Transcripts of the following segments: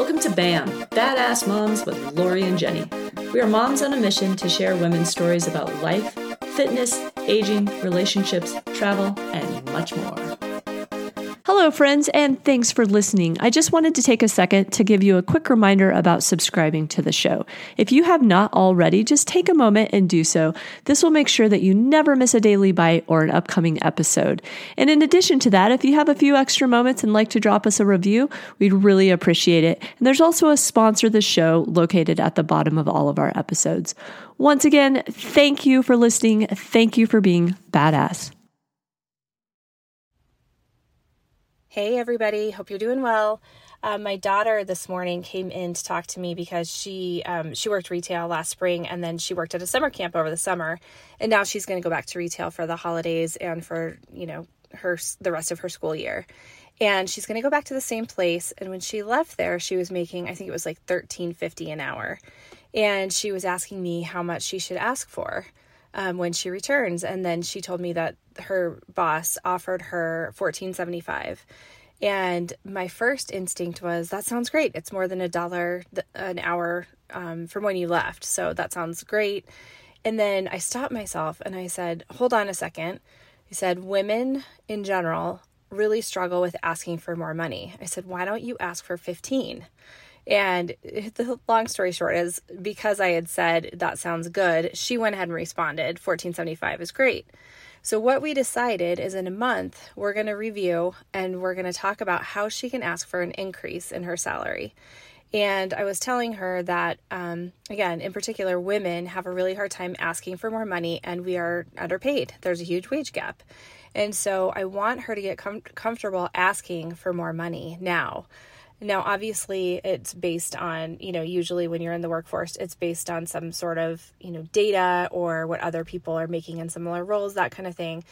Welcome to BAM, Badass Moms with Lori and Jenny. We are moms on a mission to share women's stories about life, fitness, aging, relationships, travel, and much more. Hello, friends, and thanks for listening. I just wanted to take a second to give you a quick reminder about subscribing to the show. If you have not already, just take a moment and do so. This will make sure that you never miss a daily bite or an upcoming episode. And in addition to that, if you have a few extra moments and like to drop us a review, we'd really appreciate it. And there's also a sponsor the show located at the bottom of all of our episodes. Once again, thank you for listening. Thank you for being badass. Hey, everybody. Hope you're doing well. Um, my daughter this morning came in to talk to me because she um, she worked retail last spring and then she worked at a summer camp over the summer, and now she's going to go back to retail for the holidays and for you know her the rest of her school year, and she's going to go back to the same place. And when she left there, she was making I think it was like thirteen fifty an hour, and she was asking me how much she should ask for um, when she returns. And then she told me that her boss offered her fourteen seventy five. And my first instinct was that sounds great. It's more than a dollar an hour um, from when you left, so that sounds great. And then I stopped myself and I said, "Hold on a second. I said, "Women in general really struggle with asking for more money." I said, "Why don't you ask for 15?" And the long story short is because I had said that sounds good, she went ahead and responded 1475 is great. So, what we decided is in a month, we're going to review and we're going to talk about how she can ask for an increase in her salary. And I was telling her that, um, again, in particular, women have a really hard time asking for more money and we are underpaid. There's a huge wage gap. And so I want her to get com- comfortable asking for more money now. Now, obviously, it's based on, you know, usually when you're in the workforce, it's based on some sort of, you know, data or what other people are making in similar roles, that kind of thing.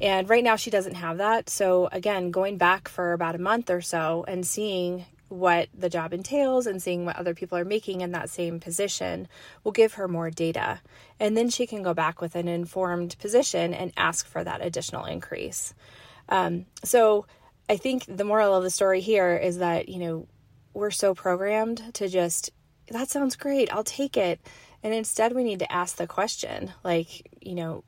And right now, she doesn't have that. So, again, going back for about a month or so and seeing what the job entails and seeing what other people are making in that same position will give her more data. And then she can go back with an informed position and ask for that additional increase. Um, so, I think the moral of the story here is that, you know, we're so programmed to just, that sounds great, I'll take it. And instead, we need to ask the question, like, you know,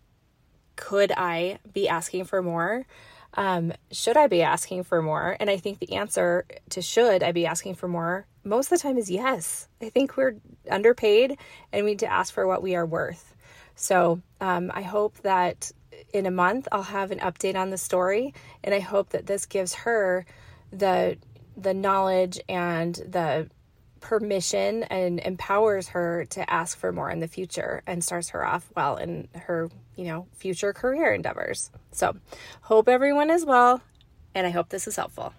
could I be asking for more? Um, should I be asking for more? And I think the answer to should I be asking for more most of the time is yes. I think we're underpaid and we need to ask for what we are worth. So um, I hope that in a month I'll have an update on the story and I hope that this gives her the the knowledge and the permission and empowers her to ask for more in the future and starts her off well in her, you know, future career endeavors. So, hope everyone is well and I hope this is helpful.